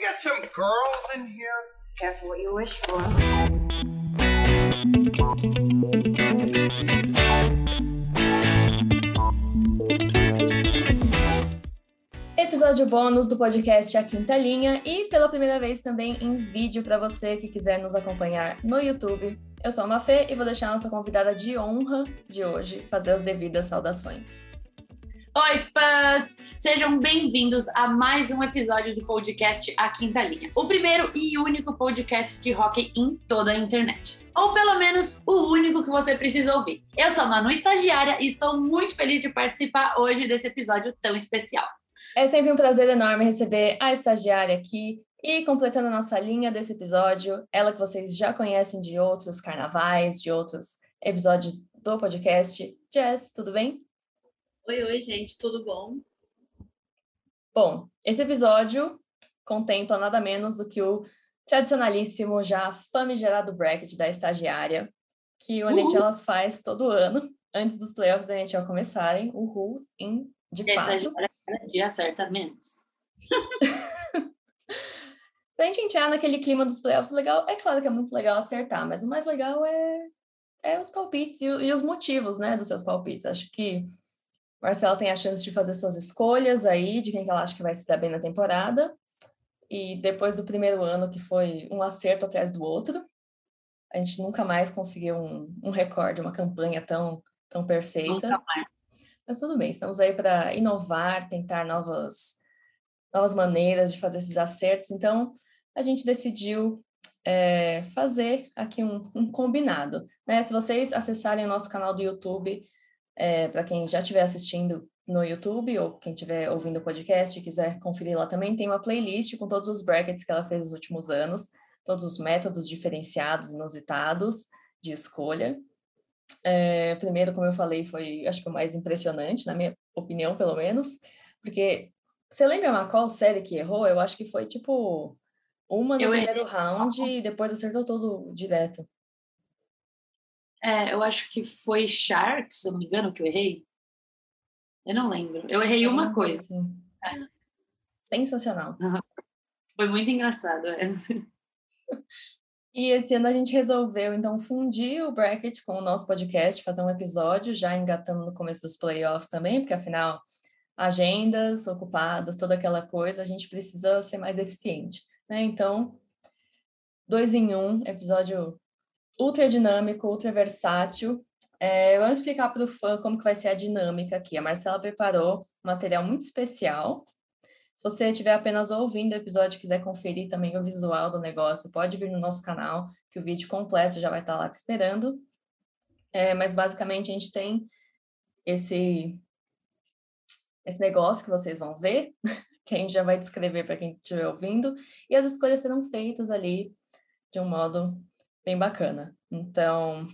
we some girls in here? Careful what you wish for. Episódio bônus do podcast A Quinta Linha e pela primeira vez também em vídeo para você que quiser nos acompanhar no YouTube. Eu sou a Mafê e vou deixar a nossa convidada de honra de hoje fazer as devidas saudações. Oi, fãs! Sejam bem-vindos a mais um episódio do podcast A Quinta Linha, o primeiro e único podcast de hockey em toda a internet. Ou pelo menos o único que você precisa ouvir. Eu sou a Manu Estagiária e estou muito feliz de participar hoje desse episódio tão especial. É sempre um prazer enorme receber a estagiária aqui e completando a nossa linha desse episódio, ela que vocês já conhecem de outros carnavais, de outros episódios do podcast. Jess, tudo bem? Oi, oi, gente, tudo bom? Bom, esse episódio contempla nada menos do que o tradicionalíssimo, já famigerado bracket da estagiária, que o NHL Elas faz todo ano, antes dos playoffs da NHL começarem, o RU em de E a fato. estagiária cada dia acerta menos. Pra gente entrar naquele clima dos playoffs, legal, é claro que é muito legal acertar, mas o mais legal é, é os palpites e, e os motivos, né, dos seus palpites. Acho que Marcela tem a chance de fazer suas escolhas aí, de quem que ela acha que vai se dar bem na temporada. E depois do primeiro ano, que foi um acerto atrás do outro, a gente nunca mais conseguiu um, um recorde, uma campanha tão, tão perfeita. Nunca mais. Mas tudo bem, estamos aí para inovar, tentar novas, novas maneiras de fazer esses acertos. Então, a gente decidiu eh, fazer aqui um, um combinado. Né? Se vocês acessarem o nosso canal do YouTube, para quem já estiver assistindo no YouTube ou quem estiver ouvindo o podcast e quiser conferir lá também, tem uma playlist com todos os brackets que ela fez nos últimos anos, todos os métodos diferenciados, inusitados de escolha. É, primeiro, como eu falei, foi acho que o mais impressionante, na minha opinião, pelo menos, porque você lembra uma qual série que errou? Eu acho que foi tipo uma no Eu primeiro errei. round e depois acertou todo direto. É, eu acho que foi Sharks, se eu não me engano, que eu errei. Eu não lembro. Eu errei uma coisa. assim. Sensacional. Foi muito engraçado. é. E esse ano a gente resolveu, então, fundir o bracket com o nosso podcast, fazer um episódio, já engatando no começo dos playoffs também, porque afinal, agendas ocupadas, toda aquela coisa, a gente precisa ser mais eficiente, né? Então, dois em um, episódio ultra dinâmico, ultra versátil. É, vamos explicar para o fã como que vai ser a dinâmica aqui. A Marcela preparou um material muito especial, se você estiver apenas ouvindo o episódio e quiser conferir também o visual do negócio, pode vir no nosso canal, que o vídeo completo já vai estar lá te esperando. É, mas basicamente a gente tem esse, esse negócio que vocês vão ver, que a gente já vai descrever para quem estiver ouvindo, e as escolhas serão feitas ali de um modo bem bacana. Então,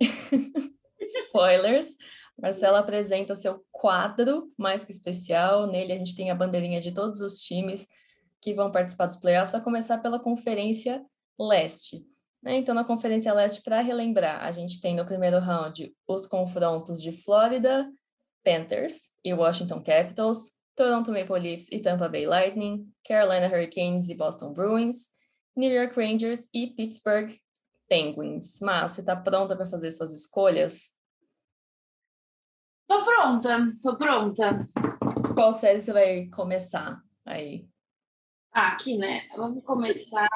spoilers, Marcela apresenta seu quadro mais que especial. Nele a gente tem a bandeirinha de todos os times que vão participar dos playoffs, a começar pela Conferência Leste. né? Então, na Conferência Leste, para relembrar, a gente tem no primeiro round os confrontos de Florida Panthers e Washington Capitals, Toronto Maple Leafs e Tampa Bay Lightning, Carolina Hurricanes e Boston Bruins, New York Rangers e Pittsburgh Penguins. Mas você está pronta para fazer suas escolhas? Tô pronta, tô pronta. Qual série você vai começar aí? Ah, aqui, né? Vamos começar.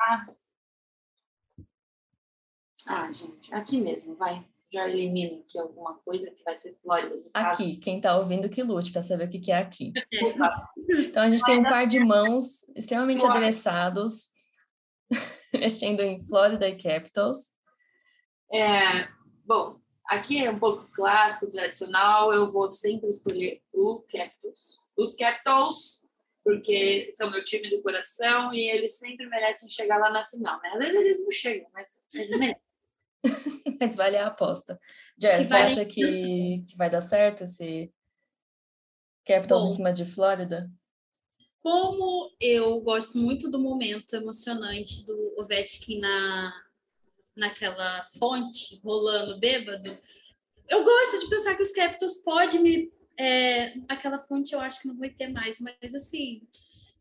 Ah, gente, aqui mesmo, vai. Já elimino aqui alguma coisa que vai ser Flórida. Aqui, quem tá ouvindo que lute para saber o que que é aqui. Então a gente tem um par de mãos extremamente Flórida. adereçados, mexendo em Florida e Capitals. É, bom, aqui é um pouco clássico, tradicional. Eu vou sempre escolher o Capitals. Os Capitals, porque são meu time do coração e eles sempre merecem chegar lá na final, né? Às vezes eles não chegam, mas, mas merecem. Mas vale a aposta. Jess, você acha que, que vai dar certo esse Capitals em Bom. cima de Flórida? Como eu gosto muito do momento emocionante do Ovechkin na, naquela fonte, rolando bêbado, eu gosto de pensar que os Capitals podem me... é, aquela fonte eu acho que não vai ter mais, mas assim,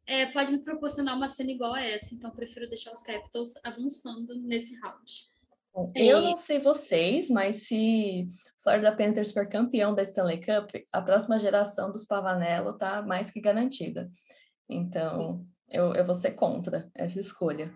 é, pode me proporcionar uma cena igual a essa, então prefiro deixar os Capitals avançando nesse round. Bom, eu não sei vocês, mas se Florida Panthers for campeão da Stanley Cup, a próxima geração dos Pavanello tá mais que garantida. Então, eu, eu vou ser contra essa escolha.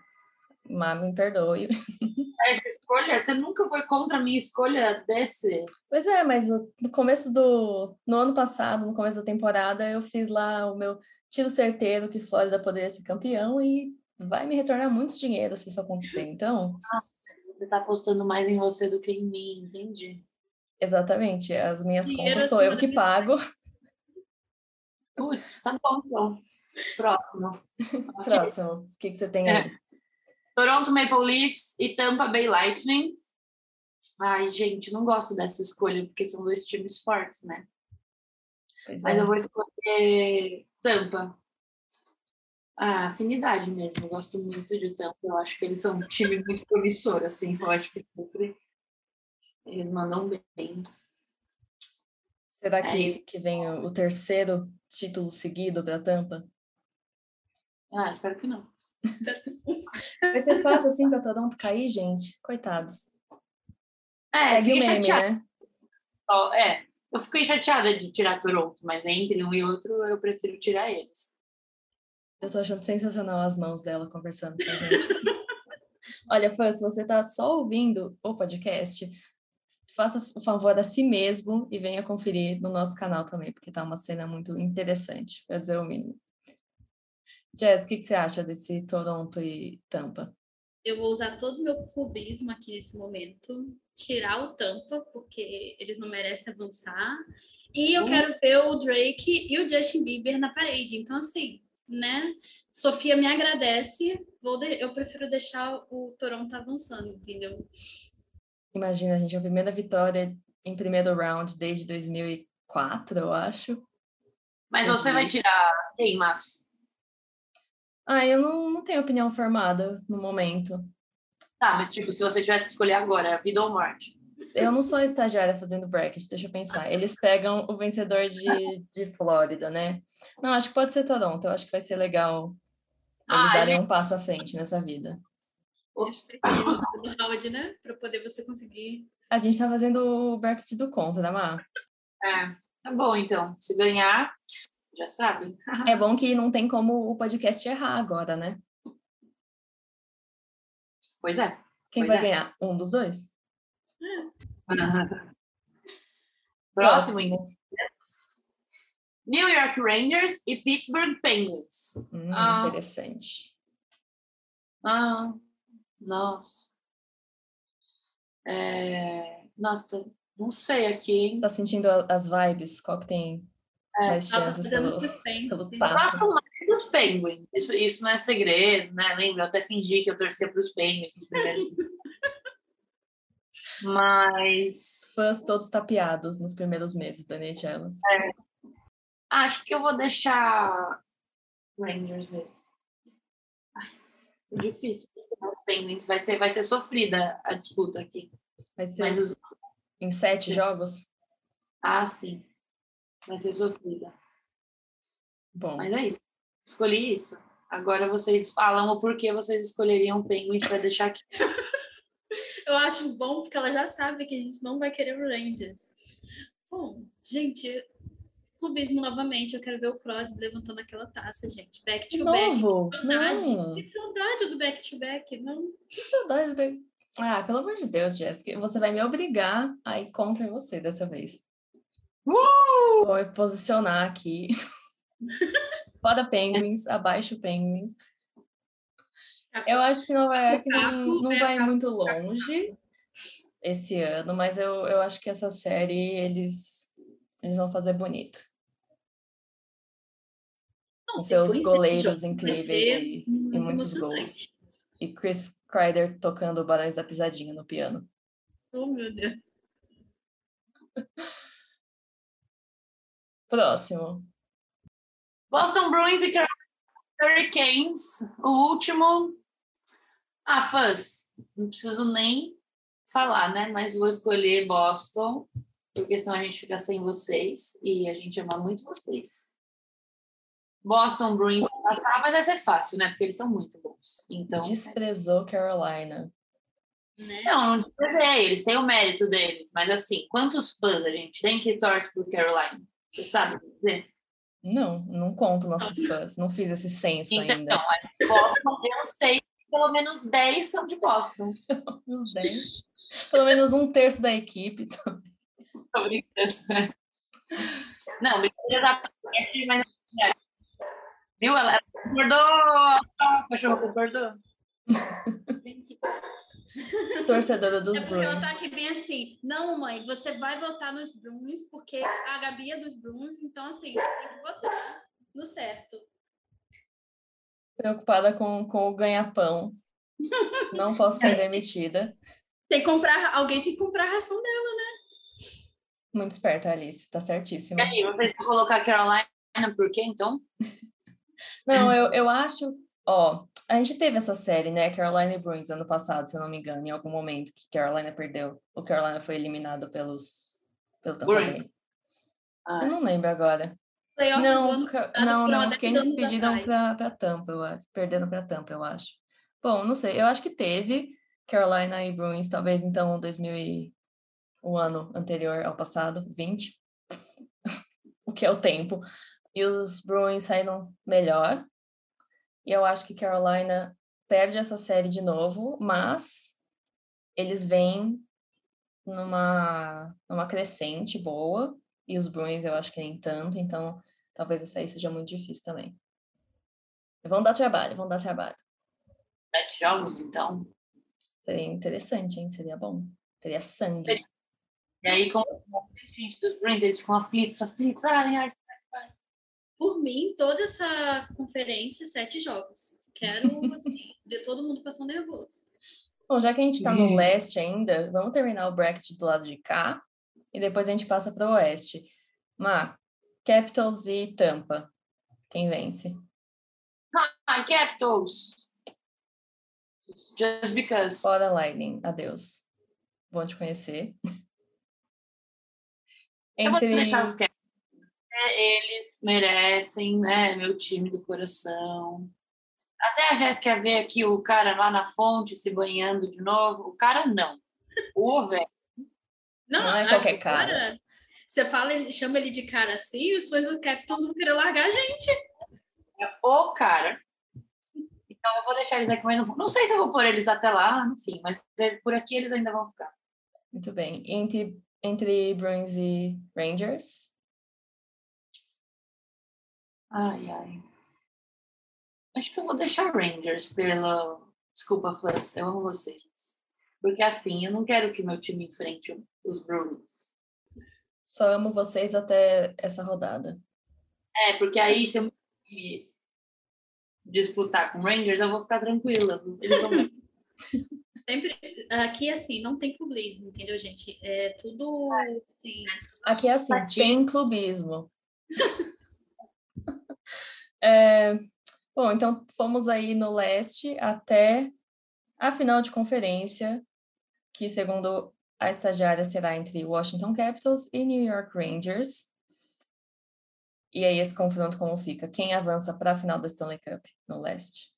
Mas me perdoe. Essa escolha, você nunca foi contra a minha escolha desse? Pois é, mas no começo do. No ano passado, no começo da temporada, eu fiz lá o meu tiro certeiro que Flórida poderia ser campeão e vai me retornar muito dinheiro se isso acontecer. Então. Ah, você está apostando mais em você do que em mim, entendi. Exatamente. As minhas dinheiro contas sou eu que pago. Putz, tá bom, então. Próximo. Próximo. O que, que você tem aí? É. Toronto Maple Leafs e Tampa Bay Lightning. Ai, gente, não gosto dessa escolha, porque são dois times fortes, né? Pois Mas é. eu vou escolher Tampa. Ah, afinidade mesmo. Eu gosto muito de Tampa. Eu acho que eles são um time muito promissor, assim. Eu acho que sempre eles mandam bem. Será é que, que vem o, o terceiro título seguido para Tampa? Ah, espero que não. Vai ser fácil assim para Toronto cair, gente? Coitados. É, Pegue fiquei meme, chateada. Né? Oh, é, eu fiquei chateada de tirar Toronto, mas entre um e outro eu prefiro tirar eles. Eu tô achando sensacional as mãos dela conversando com a gente. Olha, fã, se você tá só ouvindo o podcast, faça o favor a si mesmo e venha conferir no nosso canal também, porque tá uma cena muito interessante, para dizer o mínimo. Jess, o que, que você acha desse Toronto e Tampa? Eu vou usar todo o meu clubismo aqui nesse momento, tirar o Tampa, porque eles não merecem avançar. E eu quero ver o Drake e o Justin Bieber na parede. Então, assim, né? Sofia me agradece, vou de... eu prefiro deixar o Toronto avançando, entendeu? Imagina, gente, a primeira vitória em primeiro round desde 2004, eu acho. Mas você vai tirar quem, Marcos? Ah, eu não, não tenho opinião formada no momento. Tá, mas tipo, se você tivesse que escolher agora, vida ou morte? Eu não sou estagiária fazendo bracket, deixa eu pensar. Eles pegam o vencedor de, de Flórida, né? Não, acho que pode ser Toronto. Eu acho que vai ser legal eles ah, darem gente... um passo à frente nessa vida. round, né? Para poder você conseguir. A gente tá fazendo o bracket do conto, né, Mar? É, tá bom então. Se ganhar, já sabe. é bom que não tem como o podcast errar agora, né? Pois é. Quem pois vai é. ganhar? Um dos dois? Próximo, então. New York Rangers e Pittsburgh Penguins. Hum, ah. Interessante. Ah, nossa. É... Nossa, não sei aqui. Tá sentindo as vibes? Qual que tem é, pelo, pelo? Gosto mais dos Penguins. Isso, isso não é segredo, né? Lembra? Eu até fingi que eu torcia para os Penguins nos primeiros Mas. Fãs todos tapeados nos primeiros meses da NHL. É. Acho que eu vou deixar Rangers mesmo. Ai, difícil. Os Penguins vai ser, vai ser sofrida a disputa aqui. Vai ser os... em sete sim. jogos? Ah, sim. Vai ser sofrida. Bom. Mas é isso. Escolhi isso. Agora vocês falam o porquê vocês escolheriam Penguins para deixar aqui. Eu acho bom porque ela já sabe que a gente não vai querer o Rangers. Bom, gente, clubismo novamente. Eu quero ver o Crosby levantando aquela taça, gente. Back to Novo? back. Saudade. Não. Que saudade do back to back. Não. Que saudade do back. Ah, pelo amor de Deus, Jéssica. Você vai me obrigar a ir contra você dessa vez. Uh! Vou posicionar aqui. Fora Penguins, abaixo Penguins. Eu acho que Nova York não, não vai muito longe esse ano, mas eu, eu acho que essa série eles, eles vão fazer bonito. Com seus goleiros incríveis e, e, muitos gols. E Chris Kreider tocando Barões da Pisadinha no piano. Oh, meu Deus. Próximo. Boston Bruins e Hurricanes. O último ah, fãs, não preciso nem falar, né? Mas vou escolher Boston, porque senão a gente fica sem vocês e a gente ama muito vocês. Boston Bruins vai passar, mas vai ser fácil, né? Porque eles são muito bons. Então. Desprezou Carolina. Né? Não, não desprezei, eles têm o mérito deles, mas assim, quantos fãs a gente tem que torce pro Carolina? Você sabe dizer? Não, não conto nossos fãs. Não fiz esse censo Então, ainda. Boston, eu sei que pelo menos 10 são de Boston. Uns 10. Pelo menos um terço da equipe. Tô brincando. Não, mentira da parte, mas. Viu? Ela, concordou! O cachorro concordou. Torcedora dos É porque ela Bruins. tá aqui bem assim. Não, mãe, você vai votar nos Bruins, porque a Gabi é dos Bruins, então assim, tem que votar no certo. Preocupada com, com o ganha-pão. Não posso ser demitida. Tem que comprar, alguém tem que comprar a ração dela. Muito esperta, Alice. Tá E certíssima. aí, você vai colocar Carolina por quê, então? Não, eu, eu acho. Ó, a gente teve essa série, né? Carolina e Bruins ano passado, se eu não me engano, em algum momento que Carolina perdeu. O Carolina foi eliminado pelos. Pelo Tampa Bruins. Ah, Eu não lembro agora. Playoffs Não, não, não. há Acho que 10 eles anos pediram pra Tampa, eu acho. Perdendo pra Tampa, eu acho. Bom, não sei. Eu acho que teve Carolina e Bruins, talvez então 2000 e o ano anterior ao passado, 20. o que é o tempo. E os Bruins saíram melhor. E eu acho que Carolina perde essa série de novo, mas eles vêm numa, numa crescente boa. E os Bruins eu acho que nem tanto, então talvez essa aí seja muito difícil também. Vão dar trabalho, vão dar trabalho. sete jogos, então. Seria interessante, hein? Seria bom. Teria sangue. E aí, como gente dos Bruins, eles ficam aflitos, aflitos. Ai, ai, Por mim, toda essa conferência, sete jogos. Quero, assim, ver todo mundo passando nervoso. Bom, já que a gente tá no leste ainda, vamos terminar o bracket do lado de cá e depois a gente passa para o oeste. Má, Capitals e Tampa. Quem vence? ai, Capitals. Just because. Fora Lightning. Adeus. Bom te conhecer. Eu vou Entre É, eles merecem, né? Meu time do coração. Até a Jéssica vê aqui o cara lá na fonte se banhando de novo. O cara não. O velho. Não é qualquer cara. Você fala, ele- chama ele de cara assim, e os fãs do Capitals vão querer largar a gente. É o cara. Então eu vou deixar eles aqui mais um pouco. Não sei se eu vou pôr eles até lá, enfim, mas é, por aqui eles ainda vão ficar. Muito bem. Entre, entre Bruins e Rangers? Ai, ai. Acho que eu vou deixar Rangers pela. Desculpa, Flans, eu amo vocês. Porque assim, eu não quero que meu time enfrente os Bruins. Só amo vocês até essa rodada. É, porque aí se eu me disputar com Rangers, eu vou ficar tranquila. Eles vão ganhar. Sempre, aqui, assim, não tem clubismo, entendeu, gente? É tudo, assim... Aqui é assim, tem clubismo. É, bom, então fomos aí no leste até a final de conferência, que segundo a estagiária será entre Washington Capitals e New York Rangers. E aí esse confronto como fica? Quem avança para a final da Stanley Cup no leste?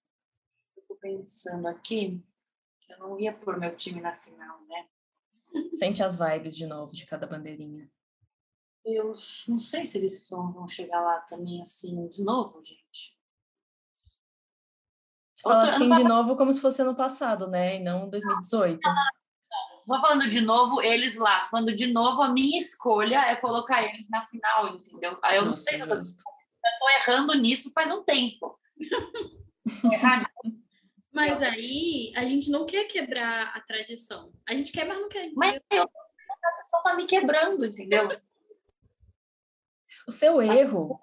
Tô pensando aqui que eu não ia pôr meu time na final, né? Sente as vibes de novo de cada bandeirinha. Eu não sei se eles vão chegar lá também assim de novo, gente. Você fala Outra- assim de novo como se fosse ano passado, né? E não 2018. Não tô falando de novo eles lá, tô falando de novo a minha escolha é colocar eles na final, entendeu? Aí eu não sei se eu tô, tô errando nisso faz um tempo. Errado. Mas aí, a gente não quer quebrar a tradição. A gente quer, mas não quer. Mas eu, a tradição tá me quebrando, entendeu? O seu erro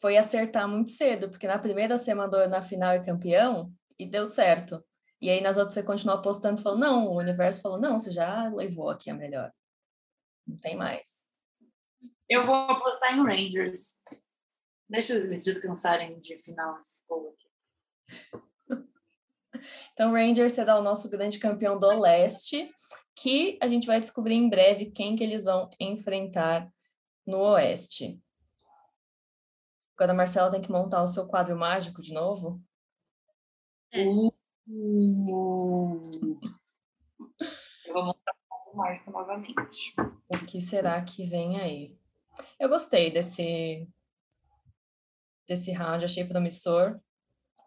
foi acertar muito cedo, porque na primeira você mandou na final e campeão e deu certo. E aí nas outras você continuou apostando e falou, não, o universo falou, não, você já levou aqui a melhor. Não tem mais. Eu vou apostar em Rangers. Deixa eles descansarem de final esse povo aqui. Então, Rangers será o nosso grande campeão do leste, que a gente vai descobrir em breve quem que eles vão enfrentar no oeste. Agora a Marcela tem que montar o seu quadro mágico de novo. É. Uh, eu vou montar um pouco mais novamente. O que será que vem aí? Eu gostei desse desse round, achei promissor.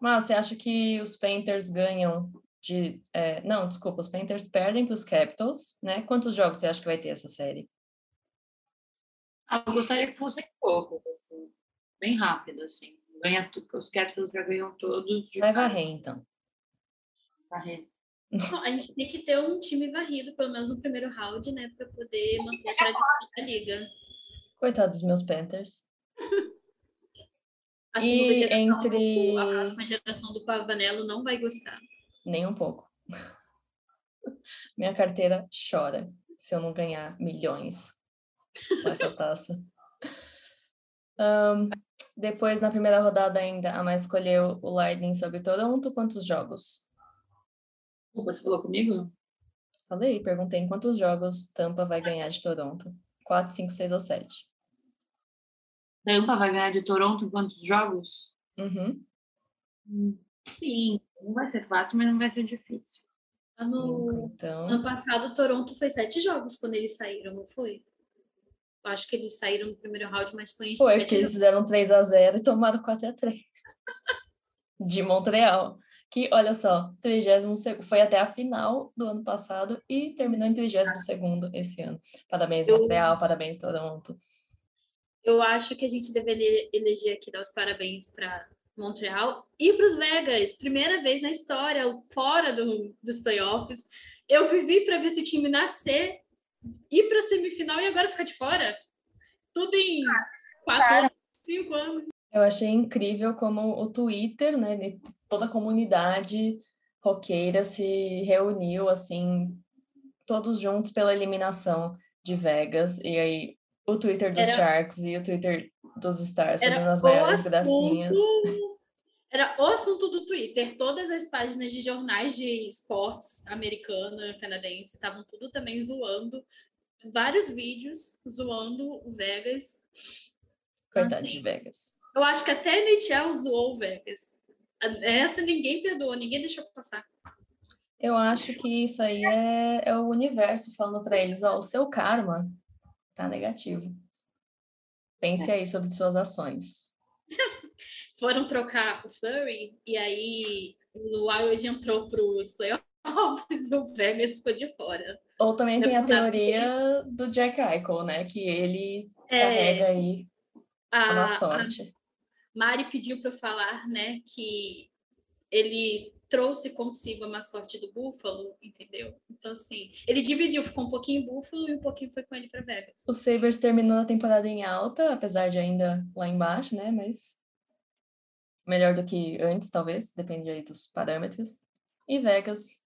Mas você acha que os Panthers ganham de. é, não, desculpa, os Panthers perdem para os Capitals, né? Quantos jogos você acha que vai ter essa série? Ah, eu gostaria que fosse pouco, bem rápido, assim. Ganha, tu- os Capitals já ganham todos de Vai casa. varrer, então. Varrer. Não, a gente tem que ter um time varrido, pelo menos no primeiro round, né? Pra poder manter a tradição da liga. Coitado dos meus Panthers. A segunda E geração, entre- do, a próxima geração do Pavanello não vai gostar. Nem um pouco. Minha carteira chora se eu não ganhar milhões com essa taça. Ahn, depois, na primeira rodada ainda, a mais escolheu o Lightning sobre Toronto. Quantos jogos? Você falou comigo? Falei, perguntei em quantos jogos Tampa vai ganhar de Toronto. 4, 5, 6 ou 7. Tampa vai ganhar de Toronto quantos jogos? Uhum. Sim, não vai ser fácil, mas não vai ser difícil. Ano, Cinco, então. ano passado, Toronto foi sete jogos quando eles saíram, não foi? Eu acho que eles saíram no primeiro round, mas foi em Foi, porque eles fizeram 3 a 0 e tomaram 4 a 3 de Montreal. Que, olha só, 30 foi até a final do ano passado e terminou em 32 esse ano. Parabéns, Eu- Montreal, parabéns, Toronto. Eu acho que a gente deveria eleger aqui, dar os parabéns para Montreal e para os Vegas. Primeira vez na história, fora do, dos playoffs. Eu vivi para ver esse time nascer, ir para a semifinal e agora ficar de fora. Tudo em quatro cinco anos. Eu achei incrível como o Twitter, né, de toda a comunidade roqueira se reuniu, assim, todos juntos pela eliminação de Vegas. E aí, o Twitter dos Era- Sharks e o Twitter dos Stars fazendo Era as maiores assunto- gracinhas. Era o assunto do Twitter. Todas as páginas de jornais de esportes americana, canadense, estavam tudo também zoando. Vários vídeos zoando o Vegas. Coitado assim, de Vegas. Eu acho que até a NHL zoou o Vegas. Essa ninguém perdoou, ninguém deixou passar. Eu acho que isso aí é, é o universo falando para eles, ó, o seu karma tá negativo. Pense aí sobre suas ações. Foram trocar o Flurry e aí o Wild entrou para os playoffs e o Vegas ficou de fora. Ou também tem a teoria do Jack Eichel, né? Que ele É, carrega aí a a, má a sorte. Mari pediu para eu falar, né, que ele trouxe consigo a má sorte do Buffalo, entendeu? Então, assim, ele dividiu, ficou um pouquinho em Buffalo e um pouquinho foi com ele para Vegas. O Sabres terminou a temporada em alta, apesar de ainda lá embaixo, né? Mas melhor do que antes, talvez, depende aí dos parâmetros. E Vegas.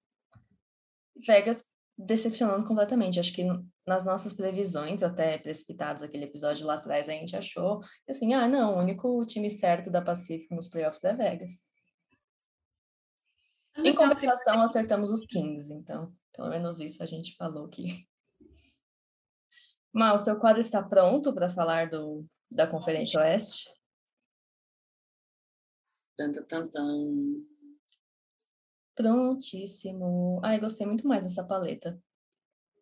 Vegas decepcionando completamente. Acho que nas nossas previsões, até precipitadas aquele episódio lá atrás, a gente achou que assim, ah, não, o único time certo da Pacífico nos playoffs é Vegas. Em é compensação, acertamos os Kings, então, pelo menos isso a gente falou que. Mal, seu quadro está pronto para falar do, da Conferência Oeste? Prontíssimo. Ai, gostei muito mais dessa paleta.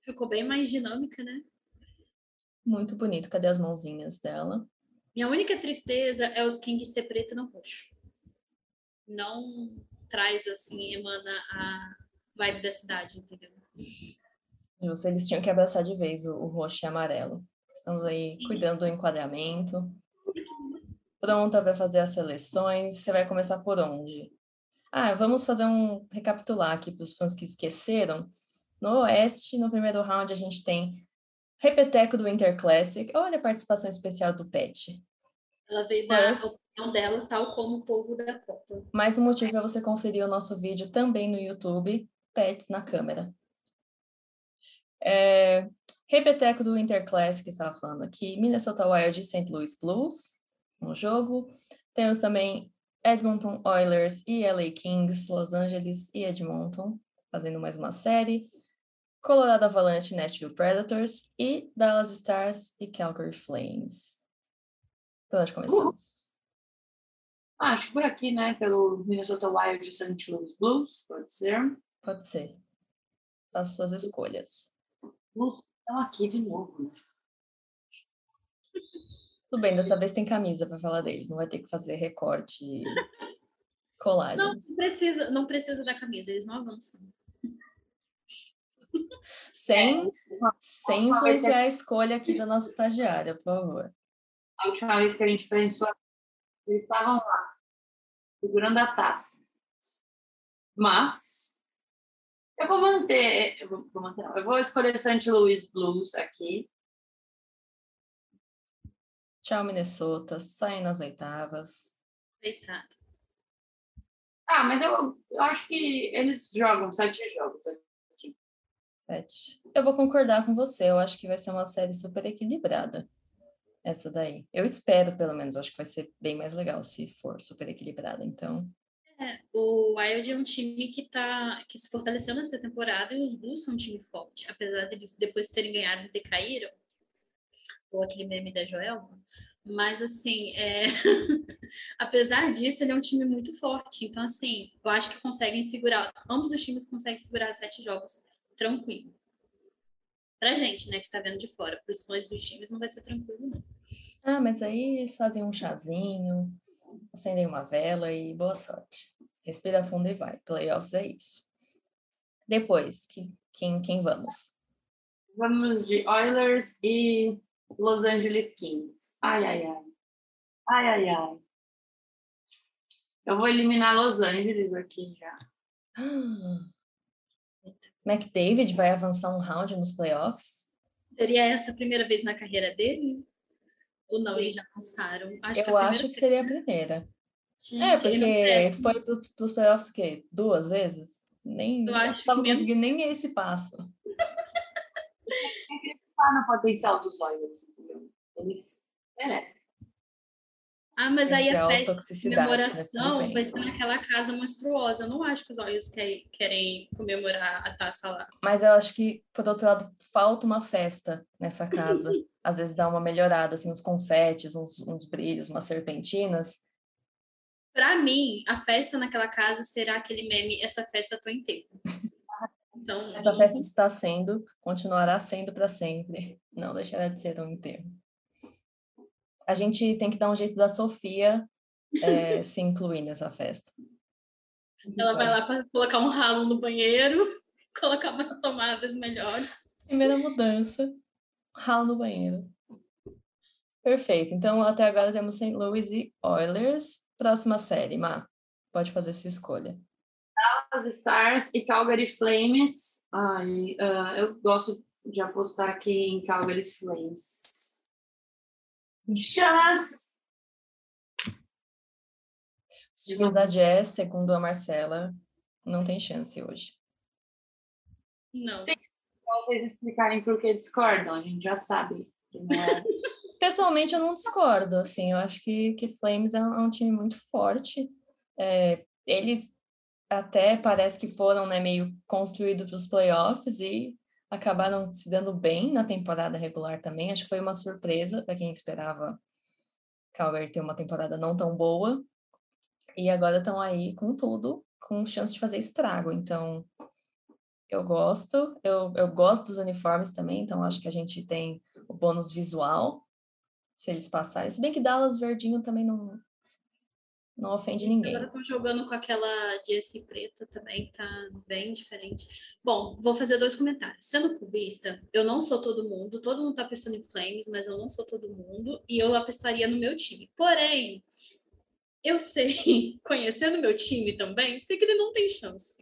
Ficou bem mais dinâmica, né? Muito bonito. Cadê as mãozinhas dela? Minha única tristeza é os Kings ser preto e não roxo. Não traz, assim, emana a vibe da cidade, entendeu? Justo, eles tinham que abraçar de vez o, o roxo e amarelo. Estamos aí Sim. cuidando do enquadramento. Pronta para fazer as seleções. Você vai começar por onde? Ah, vamos fazer um recapitular aqui para os fãs que esqueceram. No Oeste, no primeiro round, a gente tem Repeteco do Winter Classic. Olha a participação especial do Pet. Ela veio dar a Mas- opinião dela, tal como o povo da Copa. Mais um motivo para você conferir o nosso vídeo também no YouTube, Pets na câmera. É, Repeteco do Winter Classic, que estava falando aqui, Minnesota Wild e St. Louis Blues no jogo. Temos também Edmonton Oilers e LA Kings, Los Angeles e Edmonton, fazendo mais uma série. Colorado Avalanche Nashville Predators e Dallas Stars e Calgary Flames. Por onde começamos? Ah, acho que por aqui, né? Pelo Minnesota Wild e St. Louis Blues, pode ser. Pode ser. Faça suas escolhas. Blues estão aqui de novo, né? Tudo bem, dessa vez tem camisa para falar deles, não vai ter que fazer recorte e colagem. Não, não precisa, não precisa da camisa, eles não avançam. Sem, sem influenciar a escolha aqui da nossa estagiária, por favor. A última vez que a gente pensou, eles estavam lá, segurando a taça. Mas eu vou manter, eu vou, vou manter, eu vou escolher St. Louis Blues aqui. Tchau, Minnesota. Saem nas oitavas. Coitado. Ah, mas eu, eu acho que eles jogam sete jogos. aqui. Sete. Eu vou concordar com você. Eu acho que vai ser uma série super equilibrada. Essa daí. Eu espero, pelo menos. Eu acho que vai ser bem mais legal se for super equilibrada. Então, É, o Wild é um time que tá que se fortaleceu nessa temporada e os Blues são um time forte. Apesar deles depois terem ganhado e ter caíram, ou aquele meme da Joelma. Mas, assim, é... apesar disso, ele é um time muito forte. Então, assim, eu acho que conseguem segurar, ambos os times conseguem segurar sete jogos tranquilo. Pra gente, né, que tá vendo de fora. Para os fãs dos times não vai ser tranquilo, não. ah, mas aí eles fazem um chazinho, acendem uma vela e boa sorte. Respira fundo e vai. Playoffs é isso. Depois, que, quem, quem vamos? Vamos de Oilers e Los Angeles Kings. Ai, ai, ai. Ai, ai, ai. Eu vou eliminar Los Angeles aqui já. McDavid vai avançar um round nos playoffs? Seria essa a primeira vez na carreira dele? Ou não, eles já passaram? Acho que Eu a acho que seria a primeira. Gente, É, porque foi pro, pros playoffs o quê? Duas vezes? Nem, Eu acho que conseguindo nem esse passo. Tá no potencial dos entendeu? Eles merecem. Ah, mas aí que ter a festa de tudo comemoração vai ser naquela casa monstruosa. Eu não acho que os olhos querem, querem comemorar a taça lá. Mas eu acho que, por outro lado, falta uma festa nessa casa. Às vezes dá uma melhorada, assim, uns confetes, uns, uns brilhos, umas serpentinas. Pra mim, a festa naquela casa será aquele meme, essa festa tô inteiro. Então, Essa festa está sendo, continuará sendo para sempre. Não deixará de ser um enterro. A gente tem que dar um jeito da Sofia eh, se incluir nessa festa. ela vai lá para colocar um ralo no banheiro, colocar umas tomadas melhores. Primeira mudança, ralo no banheiro. Perfeito. Então, até agora temos St. Louis e Oilers. Próxima série, Má. Pode fazer sua escolha. Dallas Stars e Calgary Flames. Ai, ah, eu gosto de apostar aqui em Calgary Flames. Chance! Os times da Jazz, segundo a Marcela, não tem chance hoje. Não. Sim. Vocês explicarem por que discordam, a gente já sabe que não é. Pessoalmente, eu não discordo, assim, eu acho que, que Flames é um, é um time muito forte. É, eles até parece que foram né, meio construídos para os playoffs e acabaram se dando bem na temporada regular também. Acho que foi uma surpresa para quem esperava Calgary ter uma temporada não tão boa. E agora estão aí com tudo, com chance de fazer estrago. Então, eu gosto. Eu, eu gosto dos uniformes também, então acho que a gente tem o bônus visual se eles passarem. Se bem que Dallas verdinho também não, não ofende ninguém. Agora estão jogando com aquela Jessie preta também, tá bem diferente. Bom, vou fazer dois comentários. Sendo clubista, eu não sou todo mundo, todo mundo tá apostando em Flames, mas eu não sou todo mundo, e eu apostaria no meu time. Porém, eu sei, conhecendo meu time também, sei que ele não tem chance.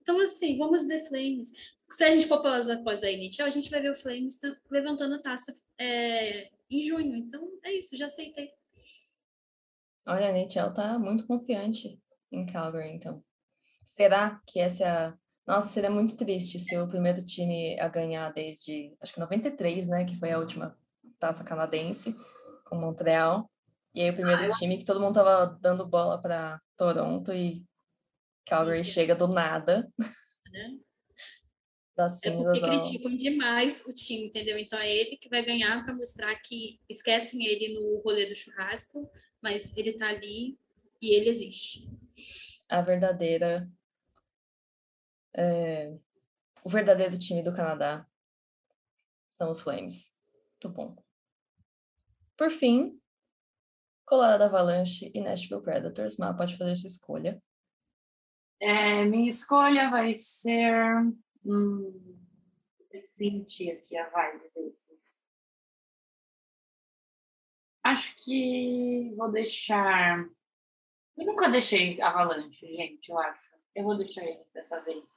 Então, assim, vamos ver Flames. Se a gente for pelas após da NHL, a gente vai ver o Flames levantando a taça é, em junho. Então, é isso, já aceitei. Olha, a NHL tá muito confiante em Calgary, então. Será que essa é. Nossa, seria muito triste se o primeiro time a ganhar desde, acho que 93, né, que foi a última taça canadense com Montreal. E aí o primeiro time que todo mundo tava dando bola para Toronto e Calgary chega do nada. Né? Das É cinzas porque ao... criticam demais o time, entendeu? Então é ele que vai ganhar para mostrar que esquecem ele no rolê do churrasco, mas ele tá ali E ele existe. A verdadeira. é, o verdadeiro time do Canadá são os Flames. Muito bom. Por fim, Colorado Avalanche e Nashville Predators. Mas pode fazer sua escolha. É, minha escolha vai ser. Hum, vou ter que sentir aqui a vibe desses. Acho que vou deixar. Eu nunca deixei Avalanche, gente, eu acho. Eu vou deixar eles dessa vez.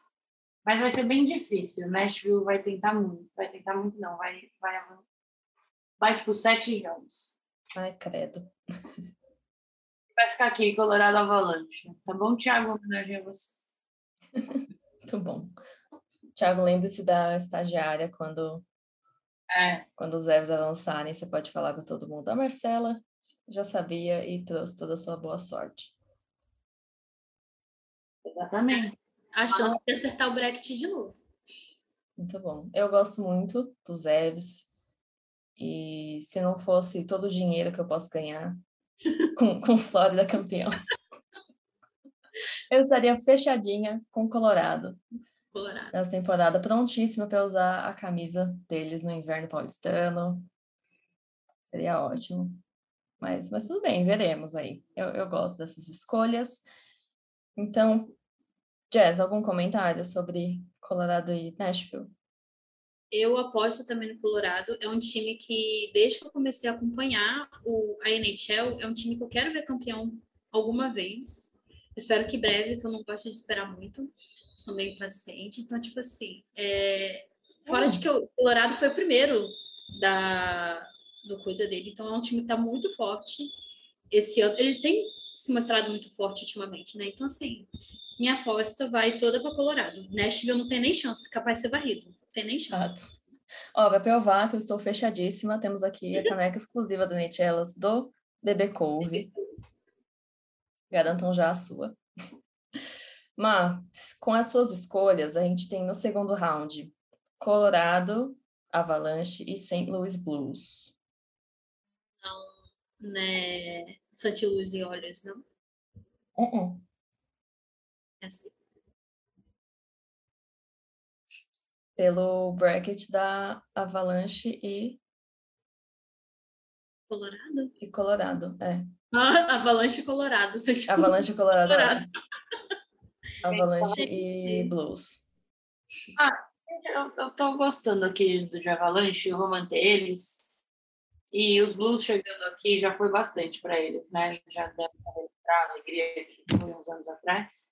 Mas vai ser bem difícil. Nashville vai tentar muito. Vai tentar muito, não. Vai, vai, vai tipo, sete jogos. Ai, credo. Vai ficar aqui, Colorado Avalanche. Tá bom, Thiago? Homenagem a você. Muito bom. Thiago, lembre-se da estagiária quando, É, quando os ervos avançarem. Você pode falar com todo mundo. A Marcela já sabia e trouxe toda a sua boa sorte. exatamente. A chance de acertar o bracket de novo. Muito bom. Eu gosto muito dos Evs. E se não fosse todo o dinheiro que eu posso ganhar com, com Flórida campeão, eu estaria fechadinha com o Colorado Colorado. nessa temporada, prontíssima para usar a camisa deles no inverno paulistano. Seria ótimo. Mas, mas tudo bem, veremos aí. Eu, eu gosto dessas escolhas. Então, Jazz, algum comentário sobre Colorado e Nashville? Eu aposto também no Colorado. É um time que, desde que eu comecei a acompanhar o, a NHL, é um time que eu quero ver campeão alguma vez. Espero que breve, que eu não gosto de esperar muito. Sou meio impaciente. Então, tipo assim, é, fora de que o Colorado foi o primeiro da do coisa dele. Então, é um time que tá muito forte. Esse ano, ele tem se mostrado muito forte ultimamente, né? Então, assim, minha aposta vai toda para Colorado. Nashville não tem nem chance, capaz de ser varrido. Não tem nem chance. Exato. Ó, vai provar que eu estou fechadíssima. Temos aqui a caneca exclusiva da Netelas do Bebê Couve. Garantam já a sua. Mas, com as suas escolhas, a gente tem no segundo round Colorado, Avalanche e St. Louis Blues. né, Santi Luz e Olhos, não? Uh-uh. É assim. Pelo bracket da Avalanche e, Colorado? e Colorado. É. Ah, Avalanche Colorado. Santi Avalanche e Colorado. é. Colorado. Avalanche e Blues. Gente, Eu, eu tô gostando aqui do de Avalanche, eu vou manter eles. E os Blues chegando aqui já foi bastante para eles, né? Já deram para a alegria que foi uns anos atrás.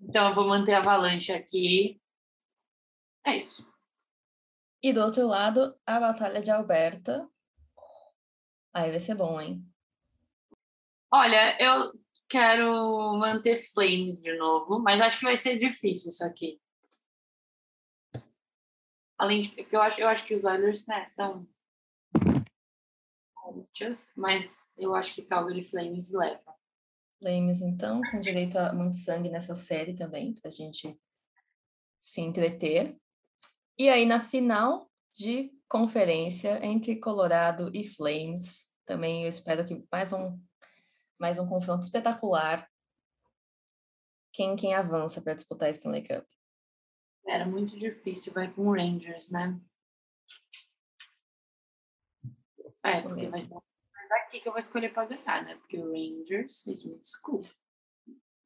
Então eu vou manter a Avalanche aqui. É isso. E do outro lado, a Batalha de Alberta. Aí vai ser bom, hein? Olha, eu quero manter Flames de novo, mas acho que vai ser difícil isso aqui. Além de que eu acho, eu acho que os Oilers, né, são mas eu acho que Calgary Flames leva. Flames, então, com direito a muito sangue nessa série também, pra gente se entreter. E aí, na final de conferência entre Colorado e Flames, também eu espero que mais um, mais um confronto espetacular. Quem, quem avança para disputar a Stanley Cup? Era muito difícil, vai com o Rangers, né? É, porque vai ser mas daqui que eu vou escolher para ganhar, né? Porque o Rangers, vocês me desculpem,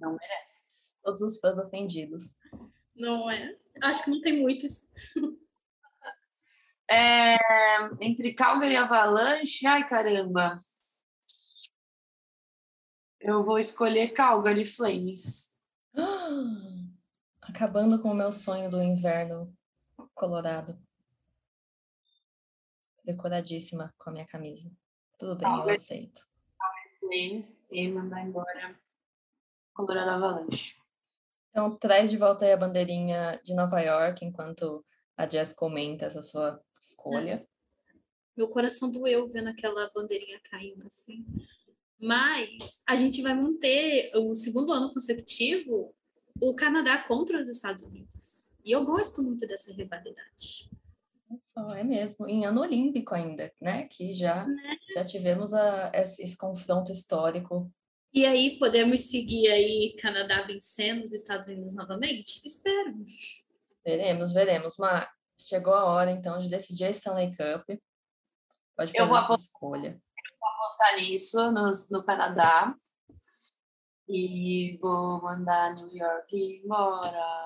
não merece. Todos os fãs ofendidos. Não é? Acho que não tem muitos. É, entre Calgary e Avalanche, ai caramba. Eu vou escolher Calgary Flames. Acabando com o meu sonho do inverno colorado. Decoradíssima com a minha camisa. Tudo bem, eu Calgary. aceito. Flames e mandar embora Colorado Avalanche. Então, traz de volta aí a bandeirinha de Nova York, enquanto a Jess comenta essa sua escolha. Meu coração doeu vendo aquela bandeirinha caindo assim. Mas a gente vai manter o segundo ano consecutivo o Canadá contra os Estados Unidos. E eu gosto muito dessa rivalidade. Só é mesmo, em ano olímpico ainda, né? Que já, já tivemos a, esse, esse confronto histórico E aí, podemos seguir aí Canadá vencendo os Estados Unidos novamente? Espero. Veremos, veremos. Mas chegou a hora, então, de decidir a Stanley Cup. Pode fazer Eu vou a sua apostar- escolha. Vou apostar nisso nos- no, Canadá. E vou mandar New York embora.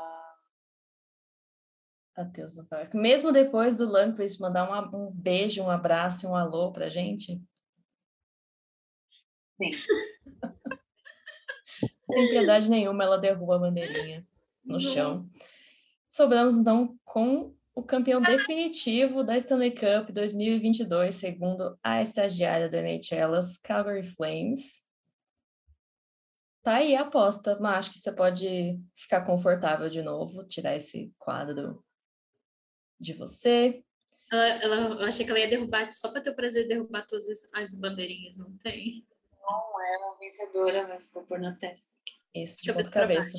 Adeus, Nova York. Mesmo depois do Lundqvist mandar uma- um beijo, um abraço e um alô pra gente? Sim. Sem piedade nenhuma, ela derruba a bandeirinha no Não. chão. Sobramos, então, com o campeão definitivo da Stanley Cup 2022, segundo a estagiária do NHLas, Calgary Flames. Tá aí a aposta, mas acho que você pode ficar confortável de novo, tirar esse quadro de você. Ela, ela, eu achei que ela ia derrubar, só para ter o prazer de derrubar todas as, as bandeirinhas, não tem? Não é uma vencedora, mas vou pôr na testa. Isso, de Cabeça cabeça.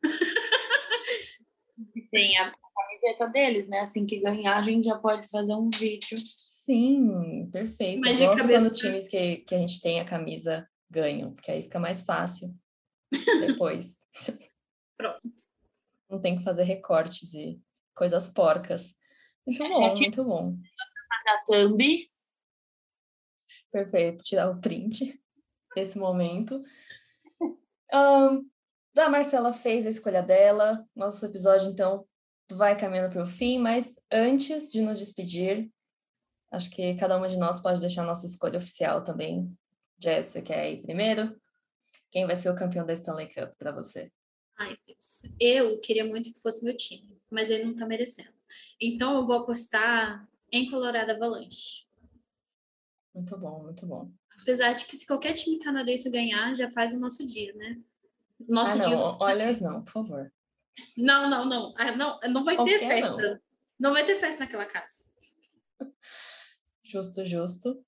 Tem a camiseta deles, né? Assim que ganhar, a gente já pode fazer um vídeo. Sim, perfeito. Mas Eu gosto cabeça quando times que, que a gente tem a camisa ganham, porque aí fica mais fácil depois. Pronto. Não tem que fazer recortes e coisas porcas. Muito bom, aqui- muito bom. Fazer a thumb. Perfeito, tirar o print desse momento. Ahn, a Marcela fez a escolha dela. Nosso episódio, então, vai caminhando para o fim, mas antes de nos despedir, acho que cada uma de nós pode deixar a nossa escolha oficial também. Jess, você quer ir primeiro? Quem vai ser o campeão da Stanley Cup para você? Ai, Deus. Eu queria muito que fosse meu time, mas ele não tá merecendo. Então eu vou apostar em Colorado Avalanche. Muito bom, muito bom. Apesar de que se qualquer time canadense ganhar, já faz o nosso dia, né? Nosso ah, dia não, dos... Oilers não, por favor. Não, não, não. Ah, não, não vai ter Qualquer festa. Não. vai ter festa naquela casa. Justo, justo.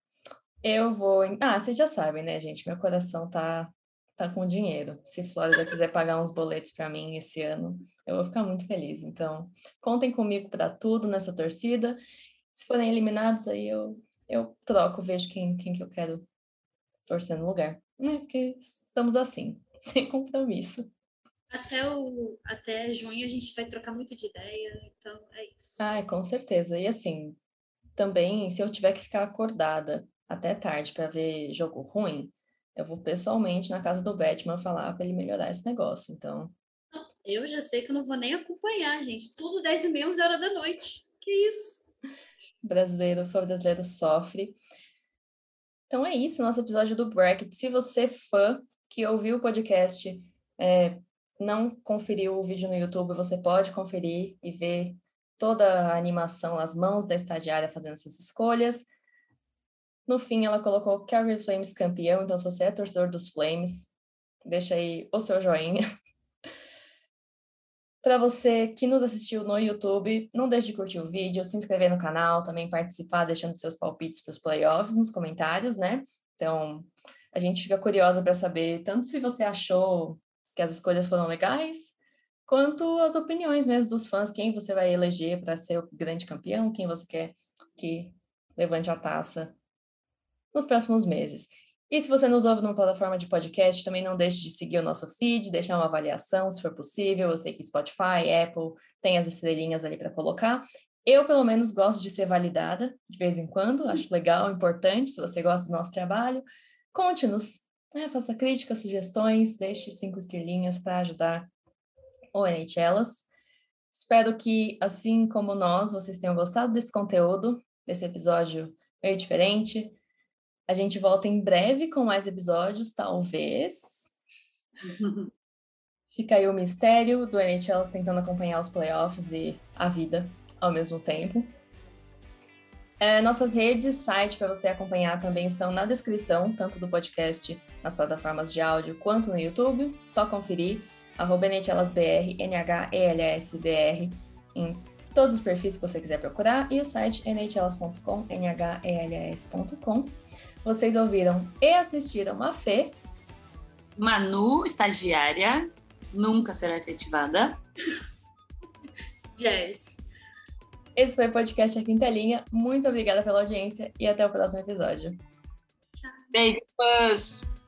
Eu vou. Ah, vocês já sabem, né, gente? Meu coração tá, tá com dinheiro. Se Flórida quiser pagar uns boletos para mim esse ano, eu vou ficar muito feliz. Então, contem comigo para tudo nessa torcida. Se forem eliminados, aí eu, eu troco, vejo quem, quem que eu quero torcer no lugar. Né? Porque estamos assim, sem compromisso. Até, o, até junho a gente vai trocar muito de ideia, então é isso. Ai, com certeza. E assim, também, se eu tiver que ficar acordada até tarde para ver jogo ruim, eu vou pessoalmente na casa do Batman falar para ele melhorar esse negócio. Então, Eu já sei que eu não vou nem acompanhar, gente. Tudo 10 e meia, 11 horas da noite. Que isso? brasileiro, fã brasileiro sofre. Então é isso, nosso episódio do Bracket. Se você é fã que ouviu o podcast, é, não conferiu o vídeo no YouTube, você pode conferir e ver toda a animação, as mãos da estagiária fazendo essas escolhas. No fim, ela colocou Calgary Flames campeão, então se você é torcedor dos Flames, deixa aí o seu joinha. Para você que nos assistiu no YouTube, não deixe de curtir o vídeo, se inscrever no canal, também participar, deixando seus palpites para os playoffs nos comentários, né? Então, a gente fica curiosa para saber tanto se você achou que as escolhas foram legais, quanto as opiniões mesmo dos fãs, quem você vai eleger para ser o grande campeão, quem você quer que levante a taça nos próximos meses. E se você nos ouve numa plataforma de podcast, também não deixe de seguir o nosso feed, deixar uma avaliação, se for possível. Eu sei que Spotify, Apple tem as estrelinhas ali para colocar. Eu, pelo menos, gosto de ser validada de vez em quando, acho legal, importante. Se você gosta do nosso trabalho, conte-nos, né? faça críticas, sugestões, deixe cinco estrelinhas para ajudar o NHLas. Espero que, assim como nós, vocês tenham gostado desse conteúdo, desse episódio meio diferente. A gente volta em breve com mais episódios, talvez. Fica aí o mistério do NHL tentando acompanhar os playoffs e a vida ao mesmo tempo. É, nossas redes, site para você acompanhar também estão na descrição, tanto do podcast nas plataformas de áudio quanto no YouTube. Só conferir, arroba NHLasBR, N-H-E-L-S-B-R, em todos os perfis que você quiser procurar, e o site nhlas.com, N-H-E-L-S.com. Vocês ouviram e assistiram a Fê. Manu, estagiária, nunca será efetivada. Jazz. Esse foi o podcast A Quinta Linha. Muito obrigada pela audiência e até o próximo episódio. Beijo, fãs!